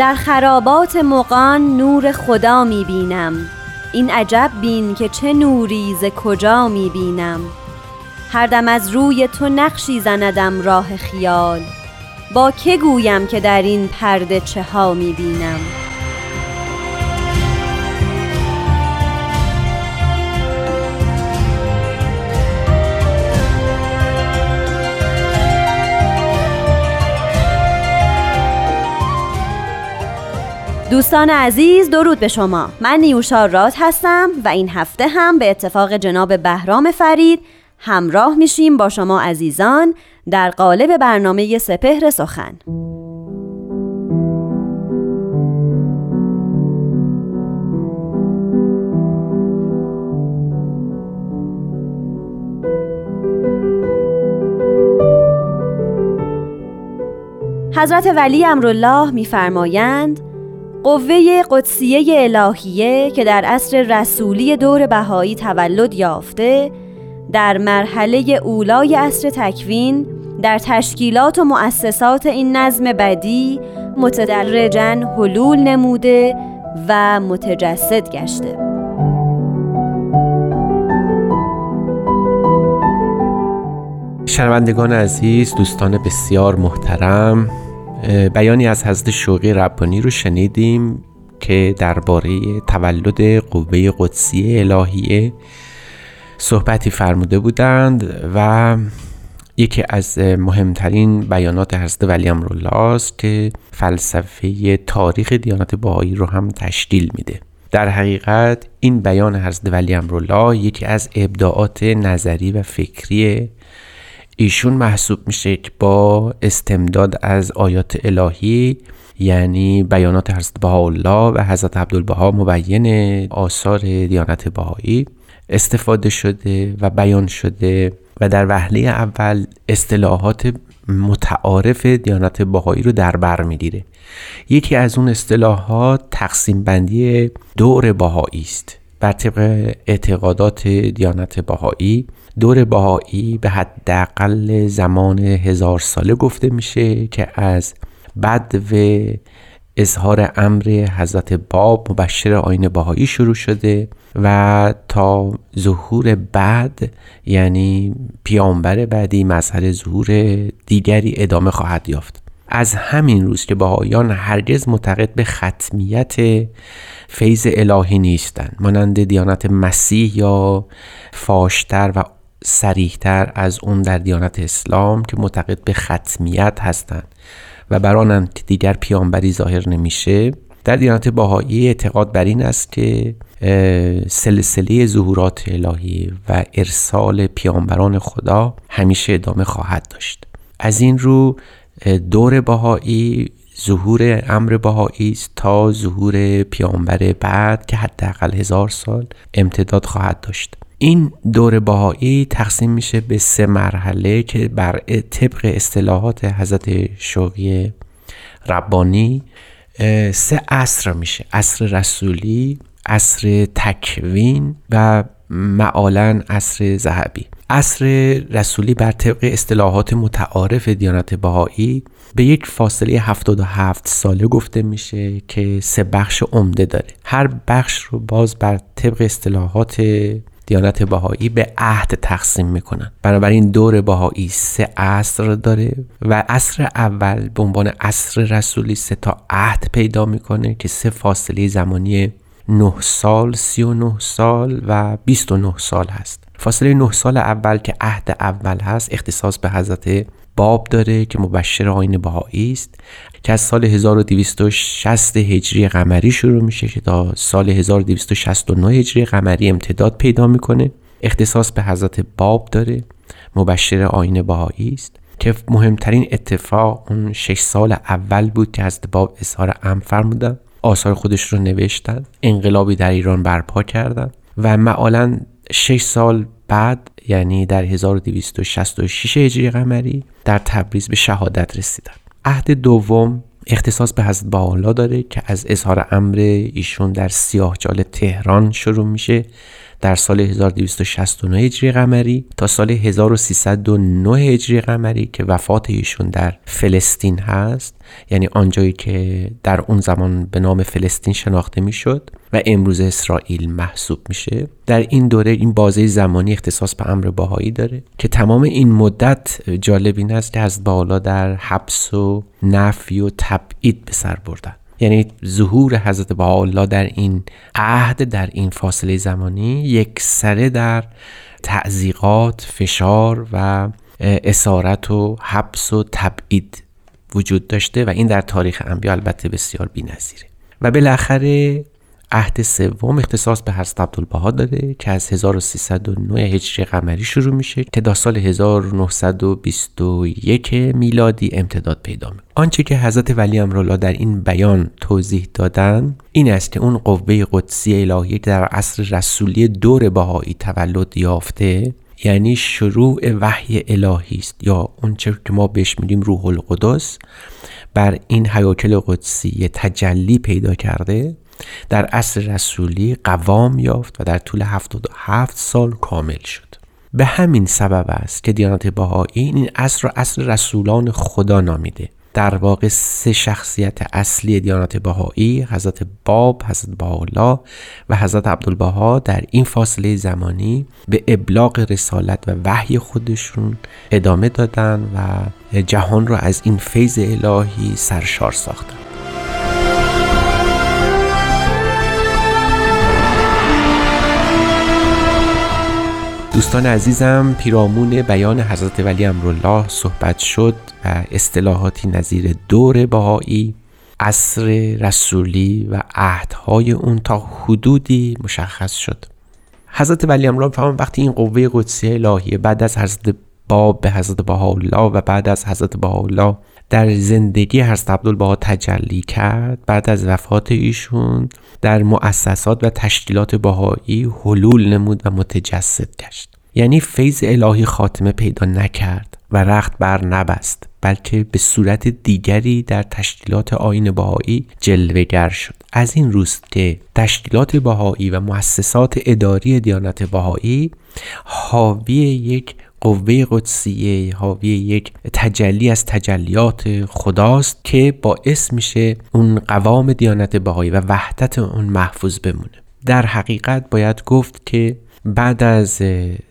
در خرابات مقان نور خدا می بینم این عجب بین که چه نوری ز کجا می بینم هر دم از روی تو نقشی زندم راه خیال. با که گویم که در این پرده چه ها می بینم دوستان عزیز درود به شما. من نیوشا راد هستم و این هفته هم به اتفاق جناب بهرام فرید همراه میشیم با شما عزیزان در قالب برنامه سپهر سخن. حضرت ولی امرالله میفرمایند قوه قدسیه الهیه که در عصر رسولی دور بهایی تولد یافته در مرحله اولای عصر تکوین در تشکیلات و مؤسسات این نظم بدی متدرجن حلول نموده و متجسد گشته. شنوندگان عزیز دوستان بسیار محترم بیانی از حضرت شوقی ربانی رو شنیدیم که درباره تولد قوه قدسی الهیه صحبتی فرموده بودند و یکی از مهمترین بیانات حضرت ولی امرالله است که فلسفه تاریخ دیانت بهایی رو هم تشکیل میده. در حقیقت این بیان حضرت ولی امرالله یکی از ابداعات نظری و فکری ایشون محسوب میشه که با استمداد از آیات الهی یعنی بیانات حضرت بهاءالله و حضرت عبدالبها مبین آثار دیانت بهایی استفاده شده و بیان شده و در وهله اول اصطلاحات متعارف دیانت بهایی رو در بر می‌گیره. یکی از اون اصطلاحات تقسیم بندی دور بهایی است بر طبق اعتقادات دیانت بهایی. دور بهایی به حداقل زمان هزار ساله گفته میشه که از بد و اظهار امر حضرت باب مبشر آین بهایی شروع شده و تا ظهور بعد یعنی پیامبر بعدی مظهر ظهور دیگری ادامه خواهد یافت. از همین روز که بهایان هرگز معتقد به ختمیت فیض الهی نیستند مانند دیانت مسیح یا فاشتر و سریحتر از اون در دیانت اسلام که معتقد به ختمیت هستند و بر آنم دیگر پیامبری ظاهر نمیشه. در دیانت باهایی اعتقاد بر این است که سلسله ظهورات الهی و ارسال پیامبران خدا همیشه ادامه خواهد داشت. از این رو دور باهایی ظهور امر باهایی است تا ظهور پیامبر بعد که حداقل هزار سال امتداد خواهد داشت. این دور باهایی تقسیم میشه به سه مرحله که بر طبق اصطلاحات حضرت شوقی ربانی سه عصر میشه. عصر رسولی عصر تکوین و معالا عصر ذهبی. عصر رسولی بر طبق اصطلاحات متعارف دیانت بهایی به یک فاصله 77 ساله گفته میشه که سه بخش عمده داره. هر بخش رو باز بر طبق اصطلاحات دیانت بهایی به عهد تقسیم می‌کنن. بنابراین دور بهایی سه عصر داره و عصر اول به عنوان عصر رسولی سه تا عهد پیدا می‌کنه که سه فاصله زمانی 9 سال 39 سال و 29 سال هست. فاصله 9 سال اول که عهد اول هست اختصاص به حضرت باب داره که مبشر آین بهایی است که از سال 1260 هجری قمری شروع میشه که تا سال 1269 هجری قمری امتداد پیدا می‌کنه. اختصاص به حضرت باب داره مبشر آین بهایی است که مهمترین اتفاق اون شش سال اول بود که از باب اظهار ام فرمودن آثار خودش رو نوشتن انقلابی در ایران برپا کردن و معالا شش سال بعد یعنی در 1266 هجری قمری در تبریز به شهادت رسیدن. عهد دوم اختصاص به حضرت بالا داره که از اظهار امر ایشون در سیاهجال تهران شروع میشه. در سال 1269 هجری قمری تا سال 1309 هجری قمری که وفات ایشون در فلسطین هست. یعنی آنجایی که در اون زمان به نام فلسطین شناخته می‌شد و امروز اسرائیل محسوب میشه. در این دوره این بازه زمانی اختصاص به امر باهایی داره که تمام این مدت جالب این است که از بالا در حبس و نفی و تبعید به سر بردن. یعنی ظهور حضرت بهاءالله در این عهد در این فاصله زمانی یک سره در تعذیقات فشار و اسارت و حبس و تبعید وجود داشته و این در تاریخ انبیا البته بسیار بی‌نظیره. و بالاخره عهد سوم اختصاص به حضرت عبدالبها داده که از 1309 هجری قمری شروع میشه که تا سال 1921 میلادی امتداد پیدا می‌کنه. آنچه که حضرت ولی امرالله در این بیان توضیح دادن این است که اون قوه قدسی الهی در عصر رسولی دور بهایی تولد یافته یعنی شروع وحی الهی است یا اونچه که ما بهش میگیم روح القدس بر این حیاکل قدسی تجلی پیدا کرده در عصر رسولی قوام یافت و در طول 77 سال کامل شد. به همین سبب است که دیانت بهایی این عصر را عصر رسولان خدا نامیده. در واقع سه شخصیت اصلی دیانت بهایی حضرت باب، حضرت بهاءالله و حضرت عبدالبها در این فاصله زمانی به ابلاغ رسالت و وحی خودشون ادامه دادن و جهان را از این فیض الهی سرشار ساختن. دوستان عزیزم پیرامون بیان حضرت ولی امرالله صحبت شد و اصطلاحاتی نظیر دور بهایی عصر رسولی و عهدهای اون تا حدودی مشخص شد. حضرت ولی امرالله فهم وقتی این قوه قدسی الهیه بعد از حضرت باب به حضرت بهاءالله و بعد از حضرت بهاءالله در زندگی حضرت عبدالبها تجلی کرد. بعد از وفات ایشون در مؤسسات و تشکیلات بهایی حلول نمود و متجسد گشت. یعنی فیض الهی خاتمه پیدا نکرد و رخت بر نبست بلکه به صورت دیگری در تشکیلات آین بهایی جلوگر شد. از این روست که تشکیلات بهایی و مؤسسات اداری دیانت بهایی حاوی یک قوه قدسیه حاوی یک تجلی از تجلیات خداست که باعث میشه اون قوام دیانت بهایی و وحدت اون محفوظ بمونه. در حقیقت باید گفت که بعد از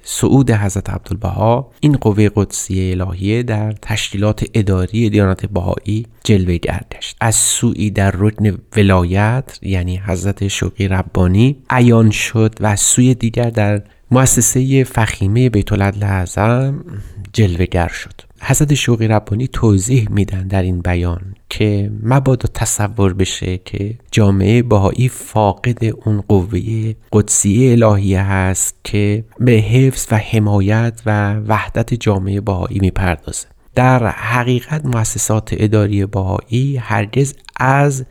صعود حضرت عبدالبها این قوه قدسی الهیه در تشکیلات اداری دیانت بهایی جلوه گردشت. از سوی در رکن ولایت یعنی حضرت شوقی ربانی عیان شد و از سوی دیگر در مؤسسه فخیمه بیت اعظم جلوگر شد. حضرت شوقی ربانی توضیح میدن در این بیان که مبادا تصور بشه که جامعه باهایی فاقد اون قوه قدسی الهیه هست که به حفظ و حمایت و وحدت جامعه باهایی می‌پردازه. در حقیقت مؤسسات اداری باهایی هرگز از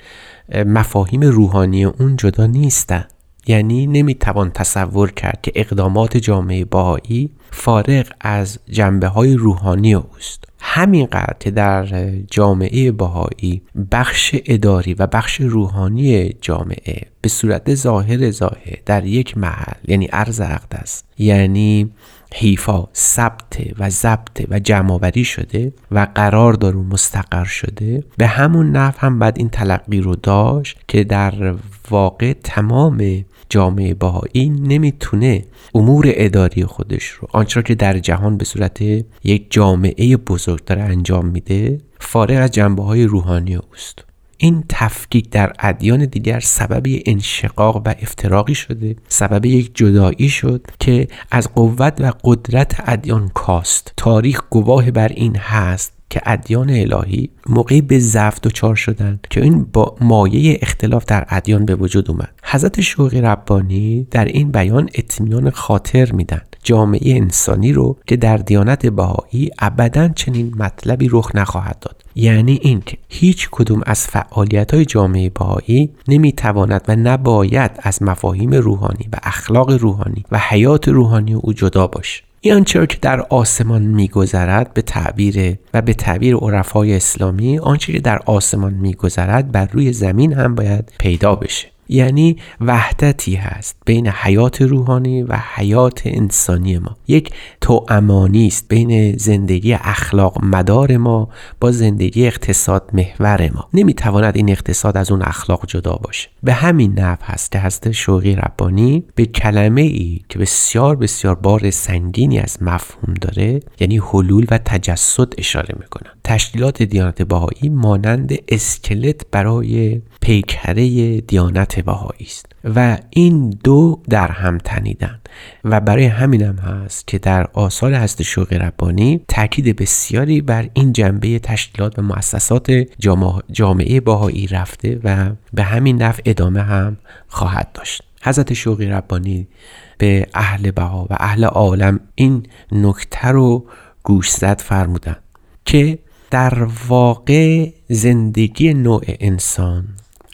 مفاهیم روحانی اون جدا نیستند یعنی نمی‌توان تصور کرد که اقدامات جامعه باهایی فارغ از جنبه های روحانی اوست. همینقدر که در جامعه باهایی بخش اداری و بخش روحانی جامعه به صورت ظاهر ظاهر در یک محل یعنی عرض اقدس یعنی حیفا ثبت و ضبط و جمعآوری شده و قرار دار و مستقر شده به همون نحو هم بعد این تلقی رو داشت که در واقع تمام جامعه باهایی نمی‌تونه امور اداری خودش رو آنچه که در جهان به صورت یک جامعه بزرگ داره انجام میده فارغ از جنبه های روحانی اوست. این تفکیک در ادیان دیگر سبب انشقاق و افتراقی شده سبب یک جدایی شد که از قوت و قدرت ادیان کاست. تاریخ گواه بر این هست که ادیان الهی موقعی به ضعف دچار شدن که این با مایه اختلاف در ادیان به وجود اومد. حضرت شوقی ربانی در این بیان اطمینان خاطر میدن. جامعه انسانی رو که در دیانت بهایی ابدا چنین مطلبی رخ نخواهد داد. یعنی اینکه هیچ کدوم از فعالیت های جامعه بهایی نمی‌تواند و نباید از مفاهیم روحانی و اخلاق روحانی و حیات روحانی او جدا باشه. این آنچه که در آسمان میگذرد به تعبیر و به تعبیر عرفای اسلامی آنچه که در آسمان میگذرد بر روی زمین هم باید پیدا بشه. یعنی وحدتی هست بین حیات روحانی و حیات انسانی ما. یک توامانی است بین زندگی اخلاق مدار ما با زندگی اقتصاد محور ما. نمی‌تواند این اقتصاد از اون اخلاق جدا باشه. به همین نحو هست که هست شوقی ربانی به کلمه ای که بسیار بسیار بار سنگینی از مفهوم داره یعنی حلول و تجسد اشاره می‌کنن تشکیلات دیانت بهایی مانند اسکلت برای پیکره دیانت بهایی است و این دو در هم تنیدن و برای همینم هست که در آثار هست شوق ربانی تاکید بسیاری بر این جنبه تشکیلات و مؤسسات جامعه باهایی رفته و به همین نفع ادامه هم خواهد داشت. حضرت شوقی ربانی به اهل بها و اهل عالم این نکته رو گوشزد فرمودن که در واقع زندگی نوع انسان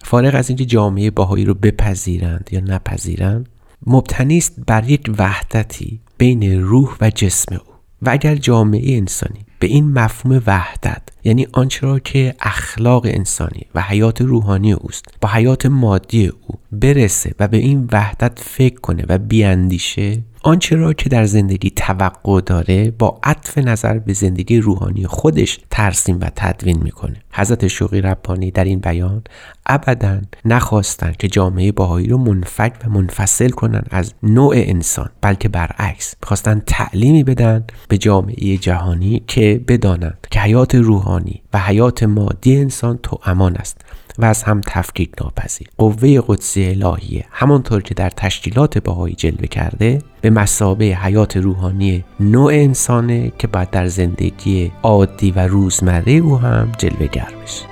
فارغ از اینکه جامعه باهایی رو بپذیرند یا نپذیرند مبتنی است بر یک وحدتی بین روح و جسم او. و اگر جامعه انسانی به این مفهوم وحدت یعنی آنچه را که اخلاق انسانی و حیات روحانی اوست با حیات مادی او برسه و به این وحدت فکر کنه و بیاندیشه آنچه را که در زندگی توقع داره با عطف نظر به زندگی روحانی خودش ترسیم و تدوین می‌کنه. حضرت شوقی ربانی در این بیان ابدا نخواستند که جامعه باهایی رو منفک و منفصل کنن از نوع انسان بلکه برعکس خواستن تعلیمی بدن به جامعه جهانی که بدانند که حیات روحانی و حیات مادی انسان تو امان است و از هم تفکیک ناپذیر. قوه قدسی الهیه همانطور که در تشکیلات باهایی جلوه کرده به مسابه حیات روحانی نوع انسانه که باید در زندگی عادی و روزمره او هم جلوه بشه.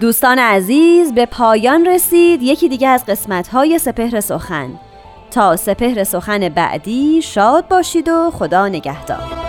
دوستان عزیز به پایان رسید یکی دیگه از قسمت های سپهر سخن. تا سپهر سخن بعدی شاد باشید و خدا نگهدار.